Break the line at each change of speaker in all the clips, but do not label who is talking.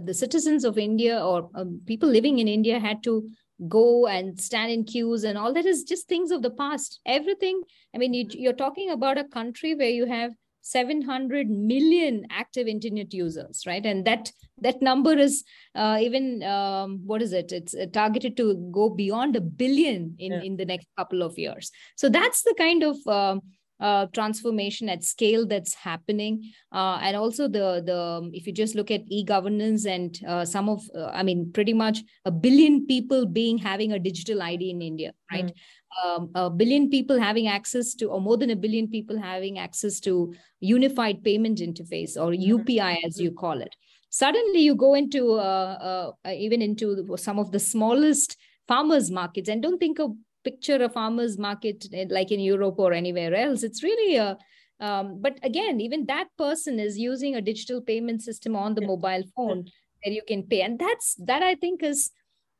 the citizens of India or um, people living in India had to go and stand in queues and all that is just things of the past. Everything, I mean, you, you're talking about a country where you have 700 million active internet users right and that that number is uh, even um, what is it it's uh, targeted to go beyond a billion in yeah. in the next couple of years so that's the kind of um, uh, transformation at scale that's happening uh, and also the the if you just look at e-governance and uh, some of uh, i mean pretty much a billion people being having a digital id in india right mm um, a billion people having access to, or more than a billion people having access to unified payment interface or mm-hmm. UPI as you call it. Suddenly, you go into uh, uh, even into some of the smallest farmers markets, and don't think of picture a farmers market eh, like in Europe or anywhere else. It's really a um, but again, even that person is using a digital payment system on the yeah. mobile phone where you can pay, and that's that I think is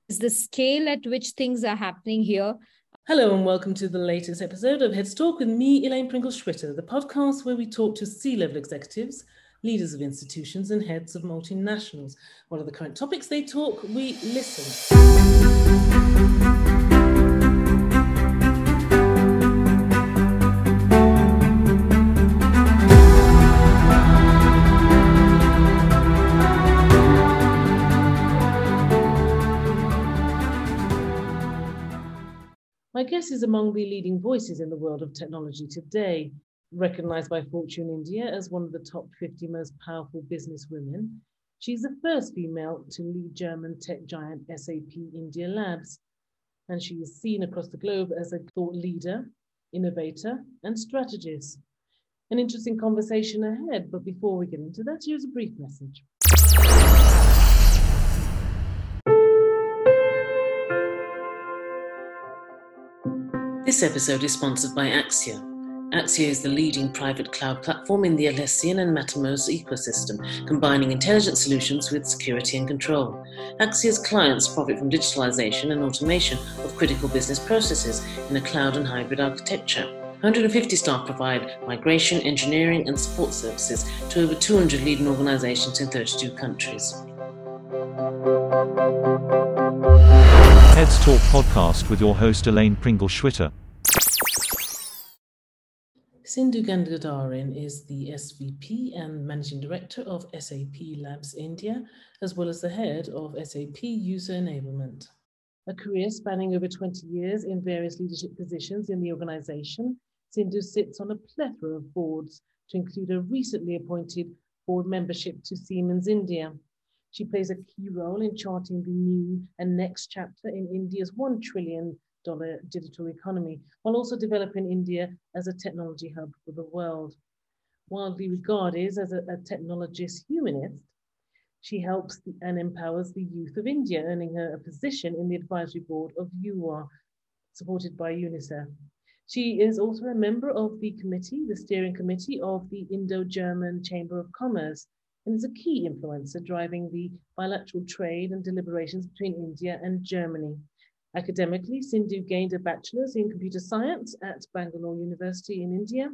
is the scale at which things are happening here.
Hello and welcome to the latest episode of Heads Talk with me, Elaine Pringle Schwitter, the podcast where we talk to C level executives, leaders of institutions, and heads of multinationals. What are the current topics they talk? We listen. My guest is among the leading voices in the world of technology today, recognized by Fortune India as one of the top 50 most powerful businesswomen. She's the first female to lead German tech giant SAP India Labs, and she is seen across the globe as a thought leader, innovator, and strategist. An interesting conversation ahead, but before we get into that, here's a brief message. This episode is sponsored by Axia. Axia is the leading private cloud platform in the Atlassian and Mattermost ecosystem, combining intelligent solutions with security and control. Axia's clients profit from digitalization and automation of critical business processes in a cloud and hybrid architecture. 150 staff provide migration, engineering, and support services to over 200 leading organizations in 32 countries.
Heads Talk podcast with your host Elaine Pringle Schwitter.
Sindhu Gangadharan is the SVP and Managing Director of SAP Labs India, as well as the head of SAP User Enablement. A career spanning over 20 years in various leadership positions in the organization, Sindhu sits on a plethora of boards, to include a recently appointed board membership to Siemens India. She plays a key role in charting the new and next chapter in India's $1 trillion digital economy, while also developing India as a technology hub for the world. Widely regarded as a, a technologist humanist, she helps and empowers the youth of India, earning her a position in the advisory board of YuWaah, supported by UNICEF. She is also a member of the committee, the steering committee of the Indo-German Chamber of Commerce, and is a key influencer driving the bilateral trade and deliberations between India and Germany. Academically, Sindhu gained a bachelor's in computer science at Bangalore University in India.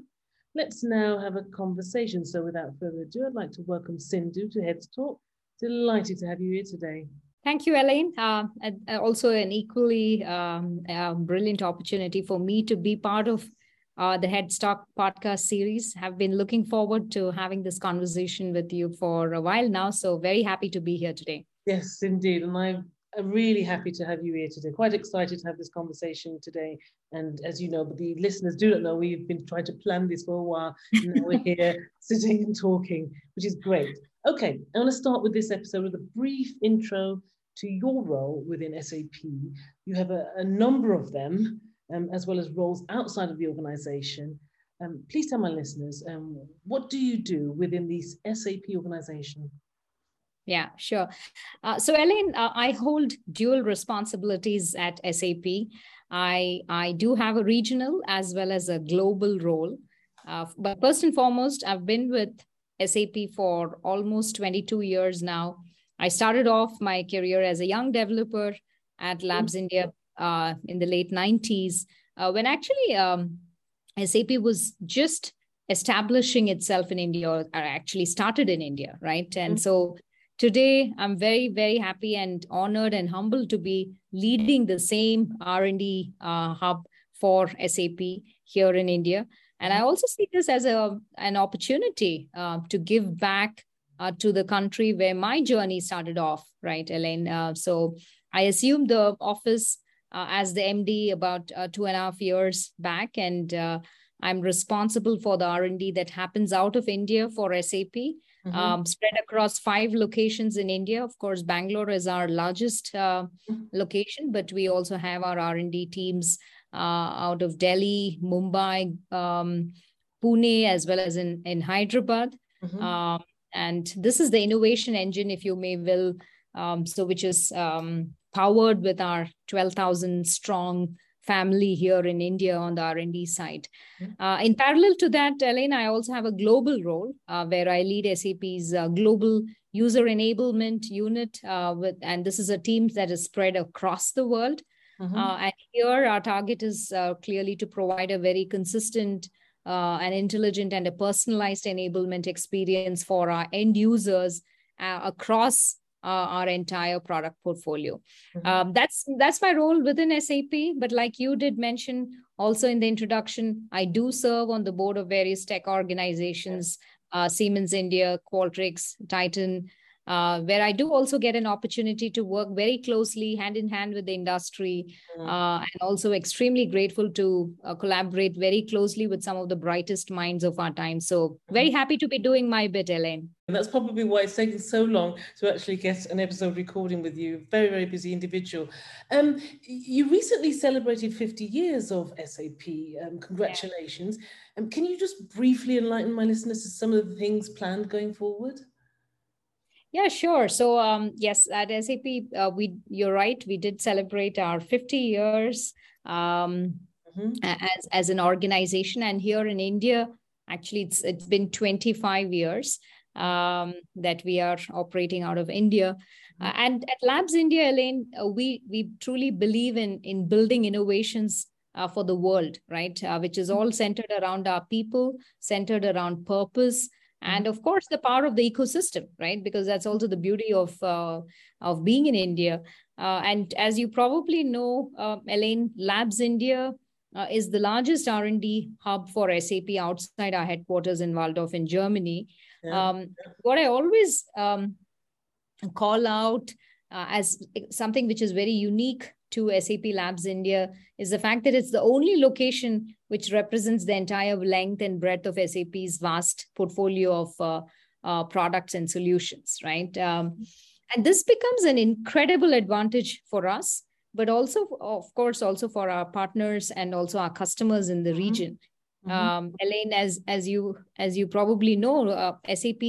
Let's now have a conversation. So without further ado, I'd like to welcome Sindhu to Heads Talk. Delighted to have you here today.
Thank you, Elaine. Uh, also, an equally um, uh, brilliant opportunity for me to be part of uh, the Heads Talk podcast series. Have been looking forward to having this conversation with you for a while now. So very happy to be here today.
Yes, indeed, and I'm really happy to have you here today. Quite excited to have this conversation today. And as you know, but the listeners do not know, we've been trying to plan this for a while. And now we're here sitting and talking, which is great. Okay, I want to start with this episode with a brief intro to your role within SAP. You have a, a number of them um, as well as roles outside of the organization. Um, please tell my listeners, um, what do you do within this SAP organization?
Yeah, sure. Uh, so, Elaine, uh, I hold dual responsibilities at SAP. I, I do have a regional as well as a global role. Uh, but first and foremost, I've been with SAP for almost 22 years now. I started off my career as a young developer at Labs mm-hmm. India uh, in the late 90s, uh, when actually um, SAP was just establishing itself in India, or actually started in India, right? And mm-hmm. so today I'm very, very happy and honored and humbled to be leading the same R&D uh, hub for SAP here in India. And I also see this as a, an opportunity uh, to give back uh, to the country where my journey started off, right, Elaine? Uh, so I assumed the office uh, as the MD about uh, two and a half years back, and uh, I'm responsible for the R&D that happens out of India for SAP, mm-hmm. um, spread across five locations in India. Of course, Bangalore is our largest mm-hmm. location, but we also have our R&D teams uh, out of Delhi, Mumbai, um, Pune, as well as in, in Hyderabad. Mm-hmm. Um, and this is the innovation engine, if you may will, um, so which is um, powered with our 12,000 strong family here in India on the R&D side. Mm-hmm. Uh, in parallel to that, Elaine, I also have a global role uh, where I lead SAP's uh, global user enablement unit, uh, with, and this is a team that is spread across the world. Mm-hmm. Uh, and here our target is uh, clearly to provide a very consistent uh, and intelligent and a personalized enablement experience for our end users uh, across uh, our entire product portfolio. Mm-hmm. Um, that's that's my role within SAP. But like you did mention also in the introduction, I do serve on the board of various tech organizations, uh, Siemens India, Qualtrics, Titan, uh, where I do also get an opportunity to work very closely hand in hand with the industry, mm. uh, and also extremely grateful to uh, collaborate very closely with some of the brightest minds of our time. So, very mm-hmm. happy to be doing my bit, Elaine.
And that's probably why it's taken so long to actually get an episode recording with you. Very, very busy individual. Um, you recently celebrated 50 years of SAP. Um, congratulations. Yeah. Um, can you just briefly enlighten my listeners to some of the things planned going forward?
Yeah, sure. So um, yes, at SAP, uh, we you're right. We did celebrate our 50 years um, mm-hmm. as as an organization, and here in India, actually, it's it's been 25 years um, that we are operating out of India. Mm-hmm. Uh, and at Labs India, Elaine, uh, we we truly believe in in building innovations uh, for the world, right? Uh, which is all centered around our people, centered around purpose, and of course the power of the ecosystem right? Because that's also the beauty of uh, of being in india. Uh, and as you probably know uh, elaine labs india uh, is the largest r&d hub for sap outside our headquarters in walldorf in germany. Yeah. um, what i always um, call out uh, as something which is very unique to SAP Labs India is the fact that it's the only location which represents the entire length and breadth of SAP's vast portfolio of uh, uh, products and solutions, right? Um, and this becomes an incredible advantage for us, but also, of course, also for our partners and also our customers in the mm-hmm. region. Mm-hmm. Um, Elaine, as as you as you probably know, uh, SAP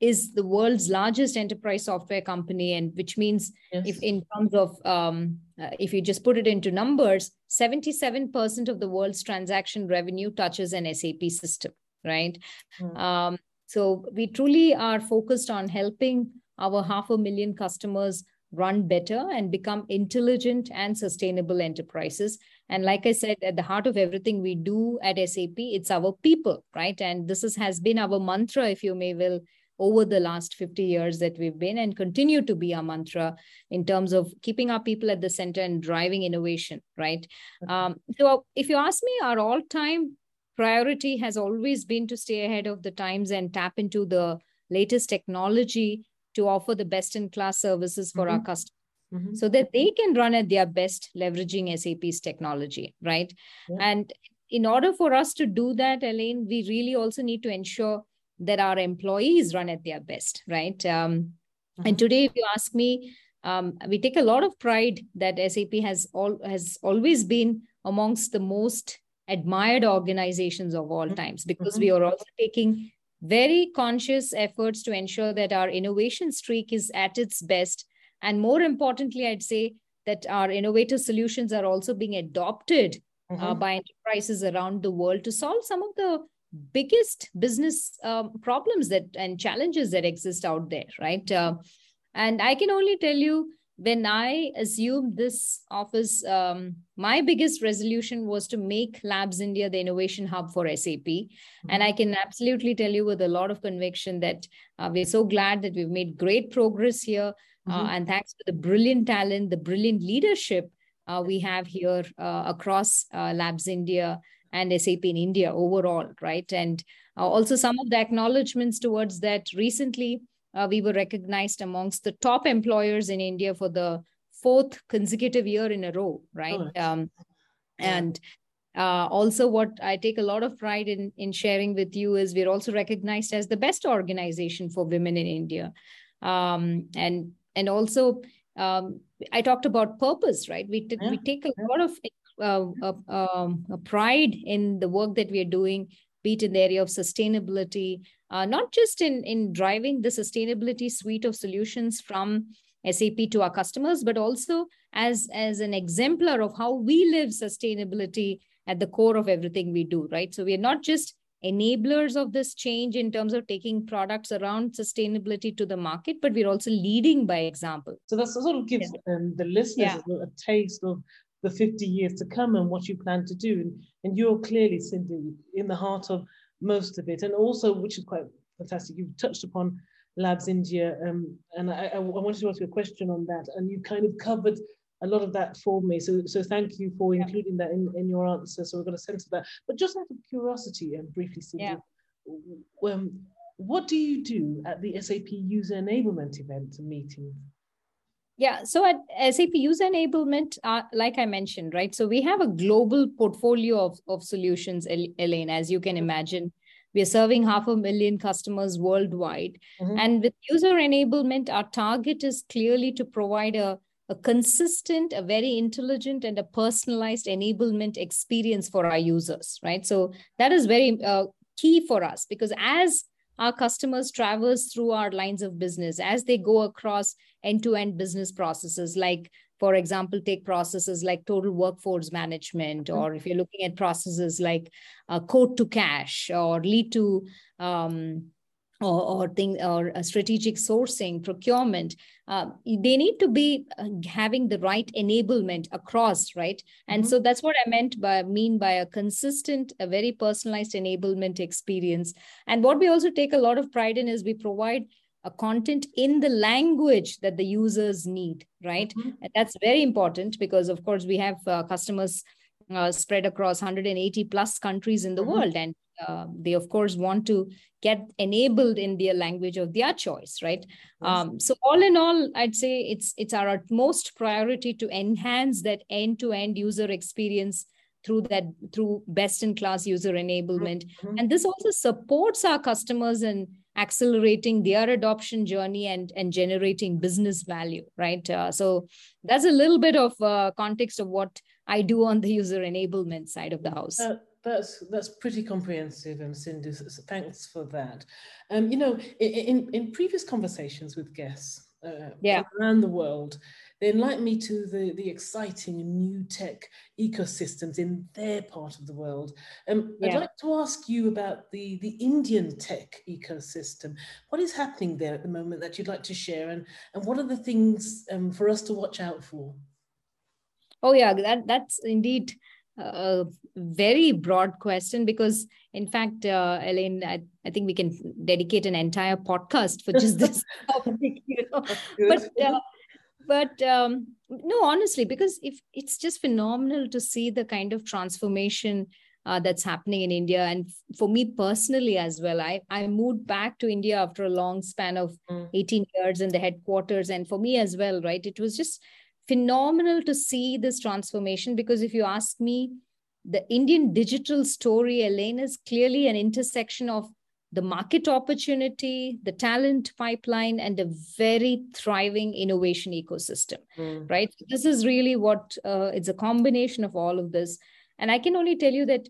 is the world's largest enterprise software company and which means yes. if in terms of um, uh, if you just put it into numbers 77% of the world's transaction revenue touches an sap system right mm. um, so we truly are focused on helping our half a million customers run better and become intelligent and sustainable enterprises and like i said at the heart of everything we do at sap it's our people right and this is, has been our mantra if you may will over the last 50 years that we've been and continue to be our mantra in terms of keeping our people at the center and driving innovation, right? Um, so if you ask me, our all time priority has always been to stay ahead of the times and tap into the latest technology to offer the best in class services for mm-hmm. our customers. Mm-hmm. So that they can run at their best leveraging SAP's technology, right? Yeah. And in order for us to do that, Elaine, we really also need to ensure that our employees run at their best, right? Um, mm-hmm. And today, if you ask me, um, we take a lot of pride that SAP has all has always been amongst the most admired organizations of all mm-hmm. times because mm-hmm. we are also taking very conscious efforts to ensure that our innovation streak is at its best and more importantly i'd say that our innovative solutions are also being adopted uh, mm-hmm. uh, by enterprises around the world to solve some of the biggest business um, problems that and challenges that exist out there right uh, and i can only tell you when I assumed this office, um, my biggest resolution was to make Labs India the innovation hub for SAP. Mm-hmm. And I can absolutely tell you with a lot of conviction that uh, we're so glad that we've made great progress here. Uh, mm-hmm. Uh, and thanks to the brilliant talent, the brilliant leadership uh, we have here uh, across uh, Labs India and SAP in India overall, right? And also some of the acknowledgements towards that recently uh, we were recognized amongst the top employers in India for the fourth consecutive year in a row, right? Oh, um, and uh, also, what I take a lot of pride in in sharing with you is we're also recognized as the best organization for women in India, um, and and also um, I talked about purpose, right? We t- yeah. we take a lot of uh, uh, um, pride in the work that we are doing, be it in the area of sustainability, uh, not just in, in driving the sustainability suite of solutions from SAP to our customers, but also as, as an exemplar of how we live sustainability at the core of everything we do, right? So we are not just enablers of this change in terms of taking products around sustainability to the market, but we're also leading by example.
So that sort of gives yeah. um, the listeners yeah. a taste of the 50 years to come and what you plan to do. And, and you're clearly, Cindy, in the heart of most of it. And also, which is quite fantastic, you've touched upon Labs India, um, and I, I, wanted to ask you a question on that, and you kind of covered a lot of that for me. So, so thank you for including that in, in your answer. So we're going to censor that. But just out of curiosity, and briefly, Cindy, yeah. um, what do you do at the SAP user enablement event meeting?
Yeah, so at SAP User Enablement, uh, like I mentioned, right? So we have a global portfolio of, of solutions, Elaine, as you can imagine. We are serving half a million customers worldwide. Mm-hmm. And with user enablement, our target is clearly to provide a, a consistent, a very intelligent, and a personalized enablement experience for our users, right? So that is very uh, key for us because as our customers traverse through our lines of business as they go across end-to-end business processes like for example take processes like total workforce management mm-hmm. or if you're looking at processes like uh, quote to cash or lead to um, or, or thing or strategic sourcing procurement uh, they need to be uh, having the right enablement across right and mm-hmm. so that's what i meant by mean by a consistent a very personalized enablement experience and what we also take a lot of pride in is we provide a content in the language that the users need right mm-hmm. and that's very important because of course we have uh, customers uh, spread across 180 plus countries in the mm-hmm. world and uh, they of course want to get enabled in their language of their choice right yes. um, so all in all i'd say it's it's our utmost priority to enhance that end-to-end user experience through that through best in class user enablement mm-hmm. and this also supports our customers in accelerating their adoption journey and and generating business value right uh, so that's a little bit of uh, context of what i do on the user enablement side of the house uh,
that's that's pretty comprehensive, and Cindy, thanks for that. Um, you know, in, in previous conversations with guests uh, yeah. around the world, they enlighten me to the, the exciting new tech ecosystems in their part of the world. Um, yeah. I'd like to ask you about the, the Indian tech ecosystem. What is happening there at the moment that you'd like to share, and, and what are the things um, for us to watch out for?
Oh yeah, that that's indeed a very broad question because in fact uh, elaine I, I think we can dedicate an entire podcast for just this topic you know. But uh, but um, no honestly because if it's just phenomenal to see the kind of transformation uh, that's happening in india and for me personally as well i i moved back to india after a long span of mm. 18 years in the headquarters and for me as well right? It was just phenomenal to see this transformation because if you ask me, the Indian digital story, Elaine, is clearly an intersection of the market opportunity, the talent pipeline, and a very thriving innovation ecosystem. Mm. Right. This is really what uh, it's a combination of all of this. And I can only tell you that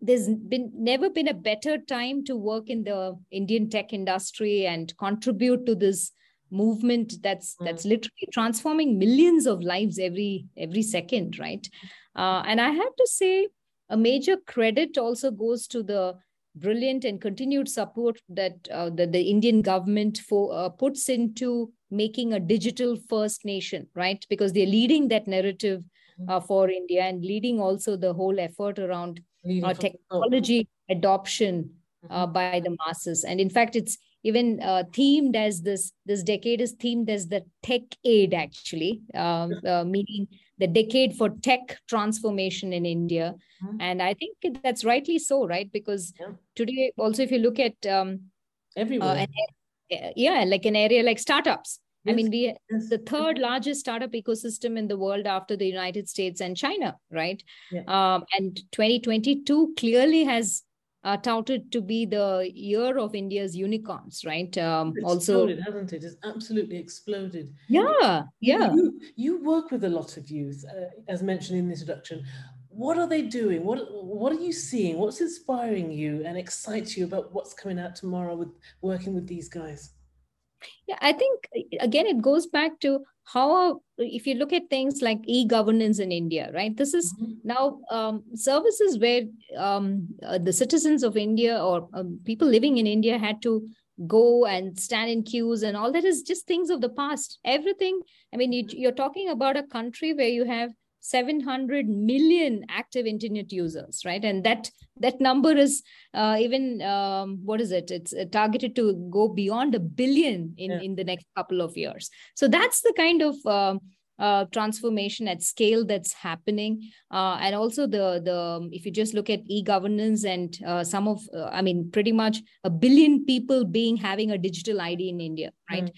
there's been never been a better time to work in the Indian tech industry and contribute to this movement that's mm. that's literally transforming millions of lives every every second right uh, and i have to say a major credit also goes to the brilliant and continued support that uh, the, the indian government for uh, puts into making a digital first nation, right? Because they're leading that narrative
Mm-hmm.
uh, for India and leading also the whole effort around uh,
from the top.
technology adoption uh,
Mhm.
by the masses. And in fact, it's even uh, themed as this. This decade is themed as the tech aid, actually, um, uh, meaning the decade for tech transformation in India.
Mhm.
And I think that's rightly so, right? Because
Yeah.
today, also, if you look at um,
Everywhere.
uh, yeah, like an area like startups. I mean, we
yes.
the third largest startup ecosystem in the world after the United States and China, right?
Yeah.
Um, and 2022 clearly has uh, touted to be the year of India's unicorns, right? Um,
It's
also,
exploded, hasn't it? It's absolutely exploded.
yeah, yeah.
You, you work with a lot of youth, uh, as mentioned in the introduction. What are they doing? What What are you seeing? What's inspiring you and excites you about what's coming out tomorrow with working with these guys?
Yeah, I think again it goes back to how if you look at things like e-governance in India, right? This is
Mhm.
now um, services where um, uh, the citizens of India or um, people living in India had to go and stand in queues and all that is just things of the past. Everything. I mean, you, you're talking about a country where you have 700 million active internet users right? And that that number is uh, even um, what is it? It's uh, targeted to go beyond a billion in
Yeah.
in the next couple of years. So that's the kind of um, uh, transformation at scale that's happening. Uh, and also the the if you just look at e-governance and uh, some of uh, i mean pretty much a billion people being having a digital id in india right?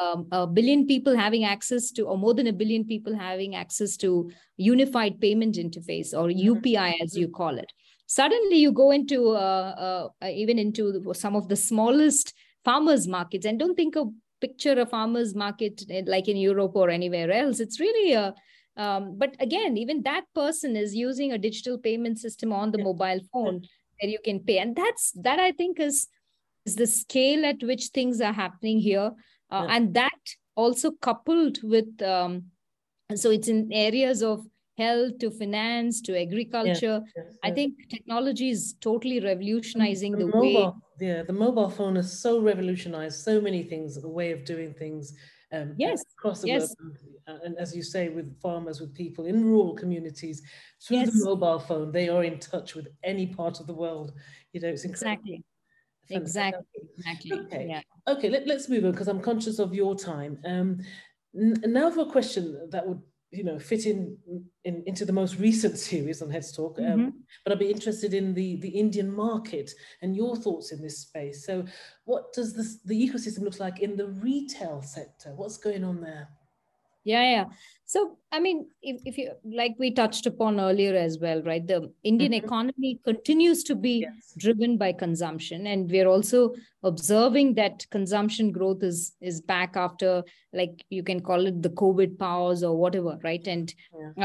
Um, a billion people having access to or more than a billion people having access to unified payment interface or
Mhm.
upi as you call it. Suddenly you go into uh, uh, even into some of the smallest farmers markets and don't think of picture a farmers market eh, like in europe or anywhere else it's really a um, but again even that person is using a digital payment system on the
Yeah.
mobile phone where you can pay and that's that i think is is the scale at which things are happening here uh,
Yeah.
and that also coupled with um, so it's in areas of health to finance to agriculture
Yes,
i
yes.
think technology is totally revolutionizing the,
the
way
mobile, yeah, the mobile phone has so revolutionized so many things, the way of doing things. Um,
Yes,
across the
yes.
globe, and, and as you say, with farmers, with people in rural communities, through the mobile phone, they are in touch with any part of the world. You know, it's incredible.
exactly
Fan-
exactly exactly
Okay.
yeah
Okay, let, let's move on because I'm conscious of your time. Um, n- now for a question that would, you know, fit in, in into the most recent series on Heads Talk. Um,
Mhm.
But I'd be interested in the the Indian market and your thoughts in this space. So, what does this the ecosystem look like in the retail sector? What's going on there?
Yeah yeah so i mean if, if you like we touched upon earlier as well right the indian
Mhm.
economy continues to be
Yes.
driven by consumption. And we're also observing that consumption growth is is back after like you can call it the covid pause or whatever right? And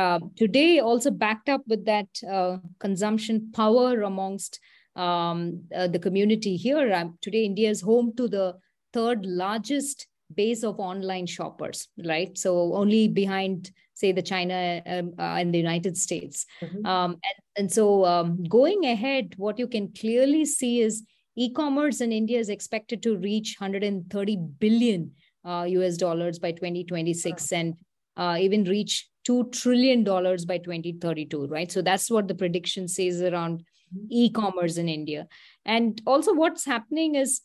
uh, today also backed up with that uh, consumption power amongst um, uh, the community here. Um, today india is home to the third largest base of online shoppers right so only behind say the china um, uh, and the united states
Mhm.
um, and, and so um, going ahead, what you can clearly see is e-commerce in India is expected to reach 130 billion uh, US dollars by 2026 and uh, even reach two trillion dollars by 2032. Right, so that's what the prediction says around
Mhm.
e-commerce in India. And also, what's happening is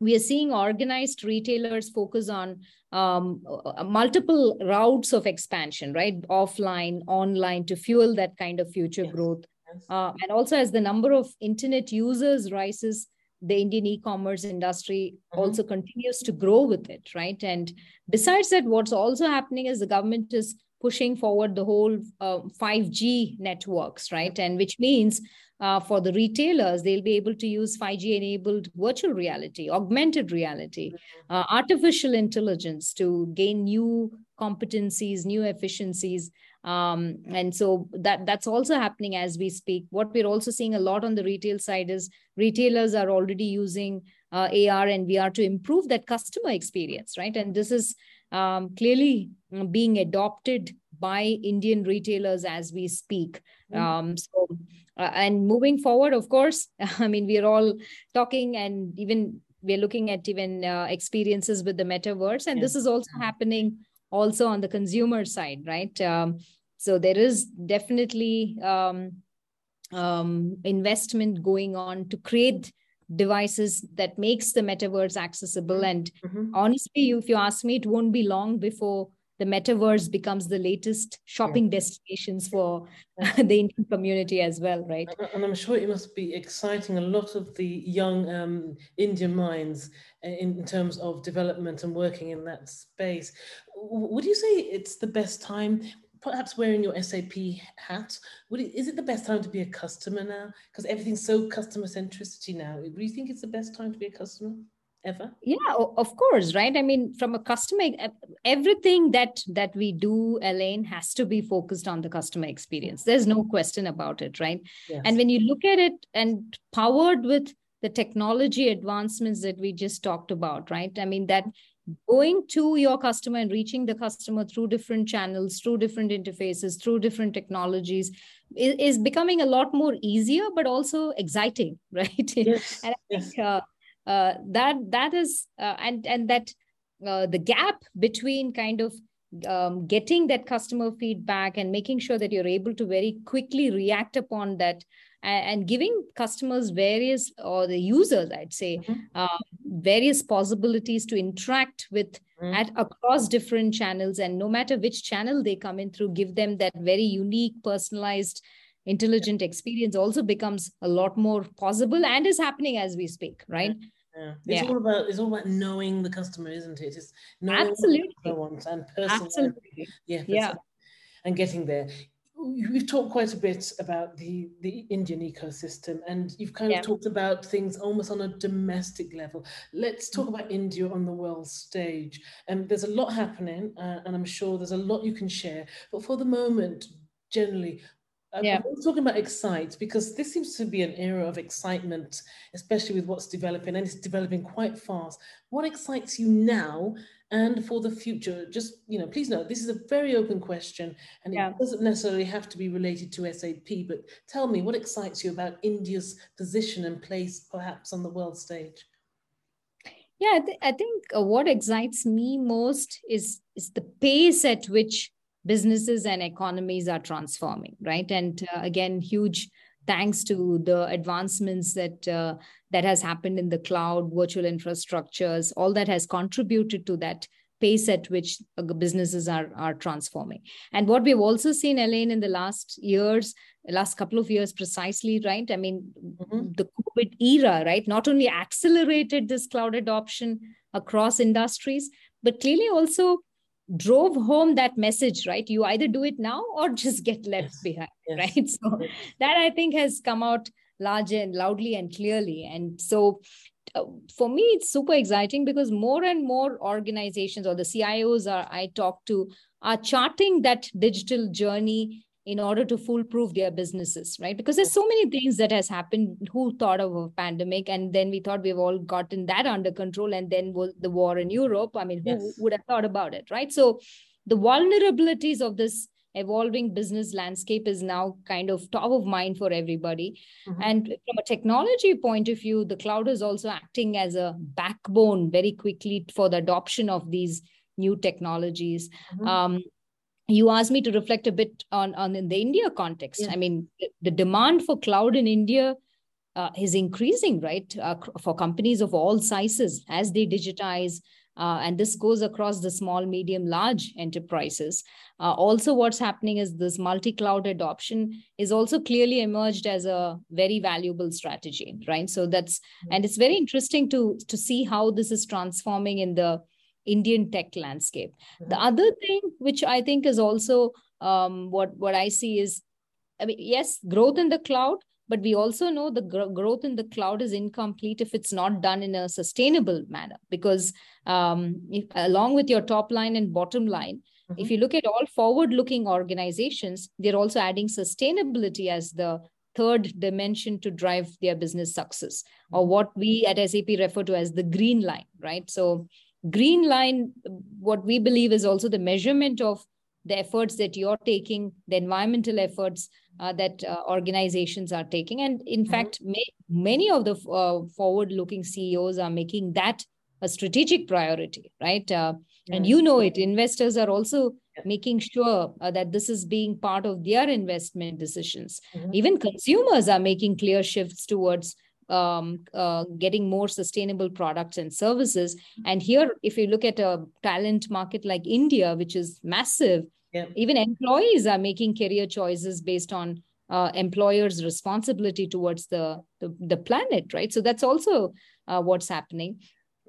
we are seeing organized retailers focus on um, uh, multiple routes of expansion, right? Offline, online to fuel that kind of future
Yes.
growth.
Yes.
Uh, and also, as the number of internet users rises, the Indian e-commerce industry
Mhm.
also continues to grow with it, right? And besides that, what's also happening is the government is pushing forward the whole uh, 5G networks, right? And which means uh, for the retailers, they'll be able to use 5G enabled virtual reality, augmented reality, uh, artificial intelligence to gain new competencies, new efficiencies. Um, and so that that's also happening as we speak. What we're also seeing a lot on the retail side is retailers are already using uh, AR and VR to improve that customer experience, right? And this is um, clearly mm, being adopted by Indian retailers as we speak.
Mhm.
Um, so, uh, and moving forward, of course, I mean, we're all talking and even we're looking at even uh, experiences with the metaverse and yeah. this is also happening also on the consumer side right um, so there is definitely um, um, investment going on to create devices that makes the metaverse accessible and mm-hmm. honestly if you ask me it won't be long before the metaverse becomes the latest shopping yeah. destinations for the Indian community as well, right?
And I'm sure it must be exciting a lot of the young um, Indian minds in, in, terms of development and working in that space. Would you say it's the best time? Perhaps wearing your SAP hat, would it, is it the best time to be a customer now? Because everything's so customer centricity now. Do you think it's the best time to be a customer? Ever
yeah of course right i mean from a customer everything that that we do elaine has to be focused on the customer experience there's no question about it right yes. and when you look at it and powered with the technology advancements that we just talked about right i mean that going to your customer and reaching the customer through different channels through different interfaces through different technologies is, is becoming a lot more easier but also exciting right
yes.
and
i think
yes. uh, uh, that that is uh, and and that uh, the gap between kind of um, getting that customer feedback and making sure that you're able to very quickly react upon that and, and giving customers various or the users i'd say mm-hmm. uh, various possibilities to interact with mm-hmm. at across different channels and no matter which channel they come in through give them that very unique personalized intelligent experience also becomes a lot more possible and is happening as we speak right
yeah. It's yeah. all about it's all about knowing the customer, isn't it? It's
knowing Absolutely.
what wants and personally, yeah, yeah, and getting there. We've talked quite a bit about the the Indian ecosystem, and you've kind yeah. of talked about things almost on a domestic level. Let's talk about India on the world stage. And um, there's a lot happening, uh, and I'm sure there's a lot you can share. But for the moment, generally, um, yeah. I'm talking about excite because this seems to be an era of excitement, especially with what's developing, and it's developing quite fast. What excites you now and for the future? Just, you know, please note this is a very open question and yeah. it doesn't necessarily have to be related to SAP, but tell me what excites you about India's position and place perhaps on the world stage?
Yeah, I, th- I think uh, what excites me most is is the pace at which businesses and economies are transforming right? And uh, again huge thanks to the advancements that uh, that has happened in the cloud virtual infrastructures all that has contributed to that pace at which uh, businesses are are transforming. And what we've also seen elaine in the last years last couple of years precisely right? I mean mm-hmm. the covid era right? Not only accelerated this cloud adoption across industries but clearly also drove home that message right you either do it now or just get left yes. behind yes. right so yes. that i think has come out large and loudly and clearly and so uh, for me it's super exciting because more and more organizations or the cios are i talk to are charting that digital journey in order to foolproof their businesses right because there's so many things that has happened who thought of a pandemic and then we thought we've all gotten that under control and then the war in europe i mean yes. who would have thought about it right so the vulnerabilities of this evolving business landscape is now kind of top of mind for everybody mm-hmm. and from a technology point of view the cloud is also acting as a backbone very quickly for the adoption of these new technologies mm-hmm. um, you asked me to reflect a bit on on in the india context yeah. i mean the demand for cloud in india uh, is increasing right uh, for companies of all sizes as they digitize uh, and this goes across the small medium large enterprises uh, also what's happening is this multi-cloud adoption is also clearly emerged as a very valuable strategy right so that's mm-hmm. and it's very interesting to to see how this is transforming in the Indian tech landscape. Mm-hmm. The other thing, which I think is also um, what what I see is, I mean, yes, growth in the cloud, but we also know the gr- growth in the cloud is incomplete if it's not done in a sustainable manner. Because um, if, along with your top line and bottom line, mm-hmm. if you look at all forward-looking organizations, they're also adding sustainability as the third dimension to drive their business success, or mm-hmm. what we at SAP refer to as the green line, right? So green line what we believe is also the measurement of the efforts that you're taking, the environmental efforts uh, that uh, organizations are taking. And in mm-hmm. fact, may, many of the uh, forward looking CEOs are making that a strategic priority, right? Uh, yes. And you know it, investors are also making sure uh, that this is being part of their investment decisions. Mm-hmm. Even consumers are making clear shifts towards um, uh, getting more sustainable products and services. And here, if you look at a talent market like India, which is massive, yeah. even employees are making career choices based on uh, employers' responsibility towards the, the, the planet, right? So that's also uh, what's happening.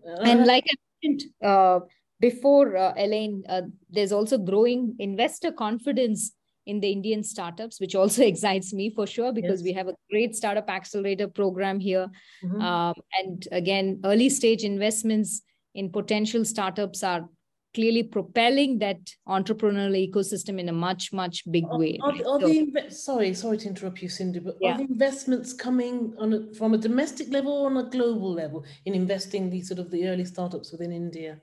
Uh, and like I mentioned uh, before, uh, Elaine, there's also growing investor confidence in the Indian startups, which also excites me for sure because yes. we have a great startup accelerator program here. Mm-hmm. Um, and again, early stage investments in potential startups are clearly propelling that entrepreneurial ecosystem in a much much big way.
Are, are, are so, the inve- sorry, sorry to interrupt you, Cindy, but yeah. are the investments coming on a, from a domestic level or on a global level in investing these sort of the early startups within India?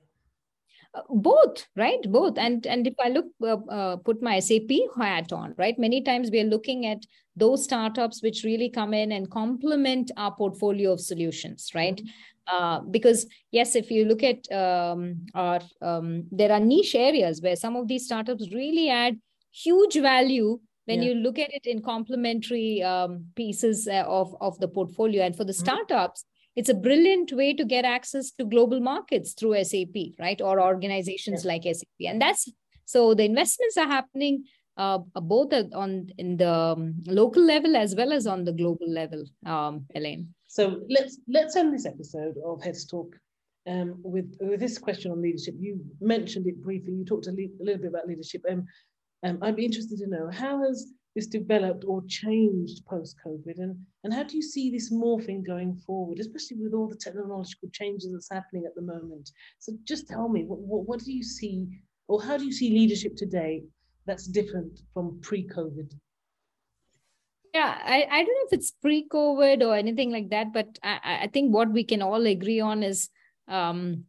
Both right both and and if i look uh, uh, put my sap hat on right many times we are looking at those startups which really come in and complement our portfolio of solutions right mm-hmm. uh, because yes if you look at um, our um, there are niche areas where some of these startups really add huge value when yeah. you look at it in complementary um, pieces uh, of of the portfolio and for the mm-hmm. It's a brilliant way to get access to global markets through SAP, right? Or organizations yeah. like SAP. And that's so the investments are happening uh, both on in the um, local level as well as on the global level, um, Elaine.
So let's let's end this episode of Heads Talk um, with with this question on leadership. You mentioned it briefly. You talked a, le- a little bit about leadership. Um, um, I'd be interested to know how has this developed or changed post COVID? And, and how do you see this morphing going forward, especially with all the technological changes that's happening at the moment? So just tell me, what, what, what do you see, or how do you see leadership today that's different from pre COVID?
Yeah, I, I don't know if it's pre COVID or anything like that, but I, I think what we can all agree on is um,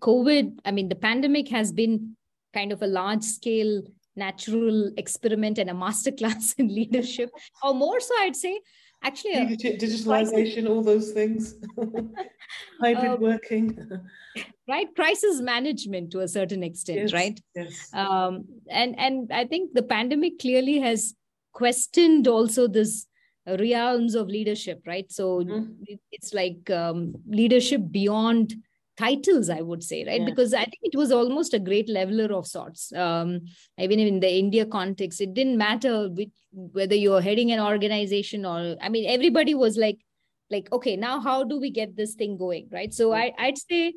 COVID, I mean, the pandemic has been kind of a large scale natural experiment and a masterclass in leadership, or more so, I'd say. Actually,
digitalization, all those things, hybrid um, working,
right? Crisis management to a certain extent,
yes,
right?
Yes.
Um, and and I think the pandemic clearly has questioned also this realms of leadership, right? So mm-hmm. it's like um, leadership beyond titles i would say right? Yeah. because i think it was almost a great leveler of sorts. Um, even in the india context it didn't matter which, whether you're heading an organization or i mean everybody was like like okay now how do we get this thing going right? So I, i'd say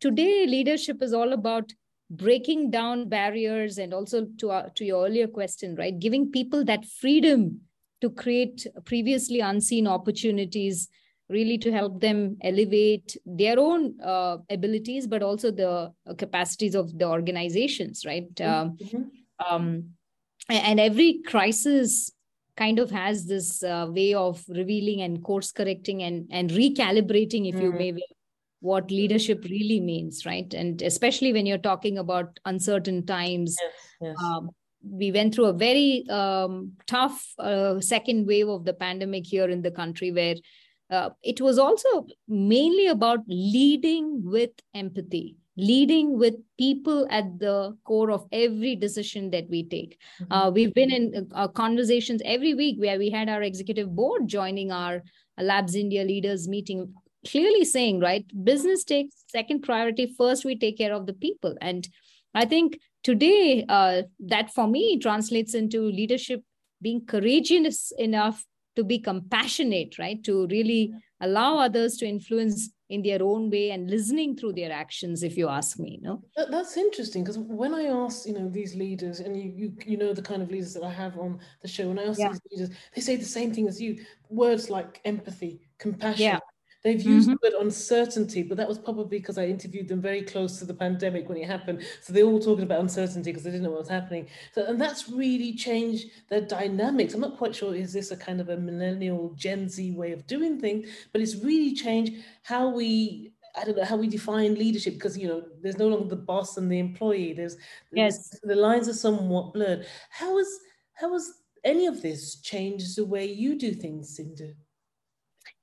today leadership is all about breaking down barriers and also to uh, to your earlier question right? Giving people that freedom to create previously unseen opportunities really to help them elevate their own uh, abilities, but also the capacities of the organizations, right? Mm-hmm. Um, um, and every crisis kind of has this uh, way of revealing and course correcting and, and recalibrating, if mm-hmm. you may, what leadership really means, right? And especially when you're talking about uncertain times.
Yes, yes.
Um, we went through a very um, tough uh, second wave of the pandemic here in the country where uh, it was also mainly about leading with empathy leading with people at the core of every decision that we take. Mm-hmm. uh, we've been in uh, conversations every week where we had our executive board joining our labs india leaders meeting clearly saying right business takes second priority. First we take care of the people. And i think today uh, that for me translates into leadership being courageous enough to be compassionate, right? To really allow others to influence in their own way and listening through their actions, if you ask me. No,
that, that's interesting because when I ask, you know, these leaders, and you, you you know the kind of leaders that I have on the show, and I ask yeah. these leaders, they say the same thing as you. Words like empathy, compassion, yeah. They've used mm-hmm. the word uncertainty, but that was probably because I interviewed them very close to the pandemic when it happened. So they're all talking about uncertainty because they didn't know what was happening. So and that's really changed their dynamics. I'm not quite sure is this a kind of a millennial Gen Z way of doing things, but it's really changed how we I don't know how we define leadership because you know there's no longer the boss and the employee. There's,
Yes.
the lines are somewhat blurred. How has how has any of this changed the way you do things, Sindhu?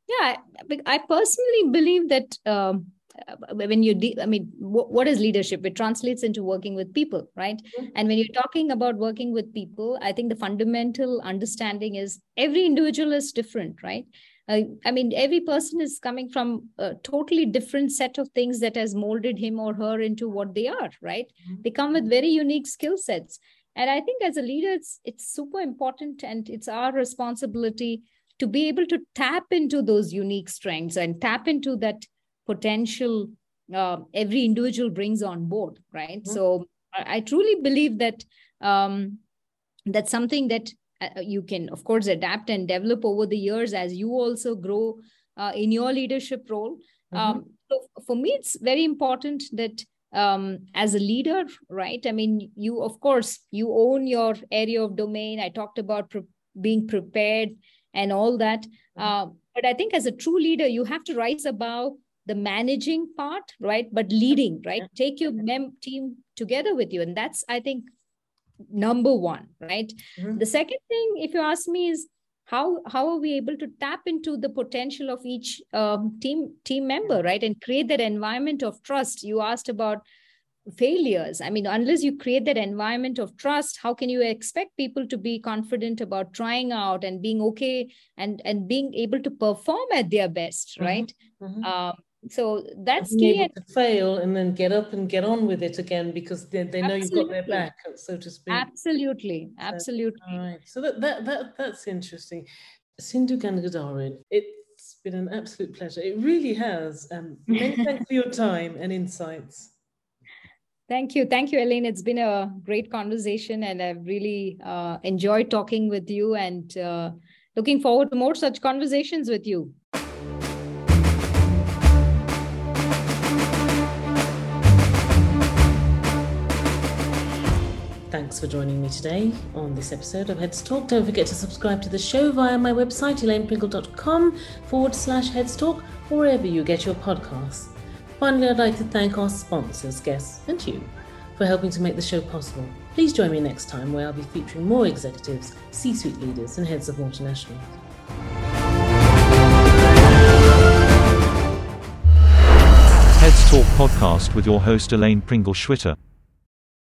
Yeah I, I personally believe that um, uh, when you de- i mean wh- what is leadership? It translates into working with people right?
Mhm.
and when you're talking about working with people i think the fundamental understanding is every individual is different right? Uh, i mean every person is coming from a totally different set of things that has molded him or her into what they are right?
Mhm.
they come with very unique skill sets. And i think as a leader it's it's super important and it's our responsibility to be able to tap into those unique strengths and tap into that potential uh, every individual brings on board right
Mhm.
so I, I truly believe that um, that's something that uh, you can of course adapt and develop over the years as you also grow uh, in your leadership role
Mhm.
um, so for me it's very important that um, as a leader right i mean you of course you own your area of domain i talked about pre- being prepared and all that.
Mhm.
uh, but i think as a true leader you have to rise above the managing part right? But leading right? Take your mem- team together with you. And that's i think number one right?
Mhm.
the second thing if you ask me is how how are we able to tap into the potential of each um, team team member right? And create that environment of trust. You asked about failures i mean unless you create that environment of trust how can you expect people to be confident about trying out and being okay and and being able to perform at their best
Mhm.
right
Mhm.
um, so that's key
to fail and then get up and get on with it again because they, they know you've got their back, so to speak.
absolutely absolutely
All right. So that, that that that's interesting. Sindhu Gangadharan, it's been an absolute pleasure. It really has. Um, many thanks for your time and insights.
Thank you. Thank you, Elaine. It's been a great conversation and I've really uh, enjoyed talking with you and uh, looking forward to more such conversations with you.
Thanks for joining me today on this episode of Heads Talk. Don't forget to subscribe to the show via my website, elainepringle.com forward slash Heads Talk, wherever you get your podcasts. Finally, I'd like to thank our sponsors, guests, and you for helping to make the show possible. Please join me next time where I'll be featuring more executives, C suite leaders, and heads of multinationals.
Heads Talk podcast with your host Elaine Pringle Schwitter.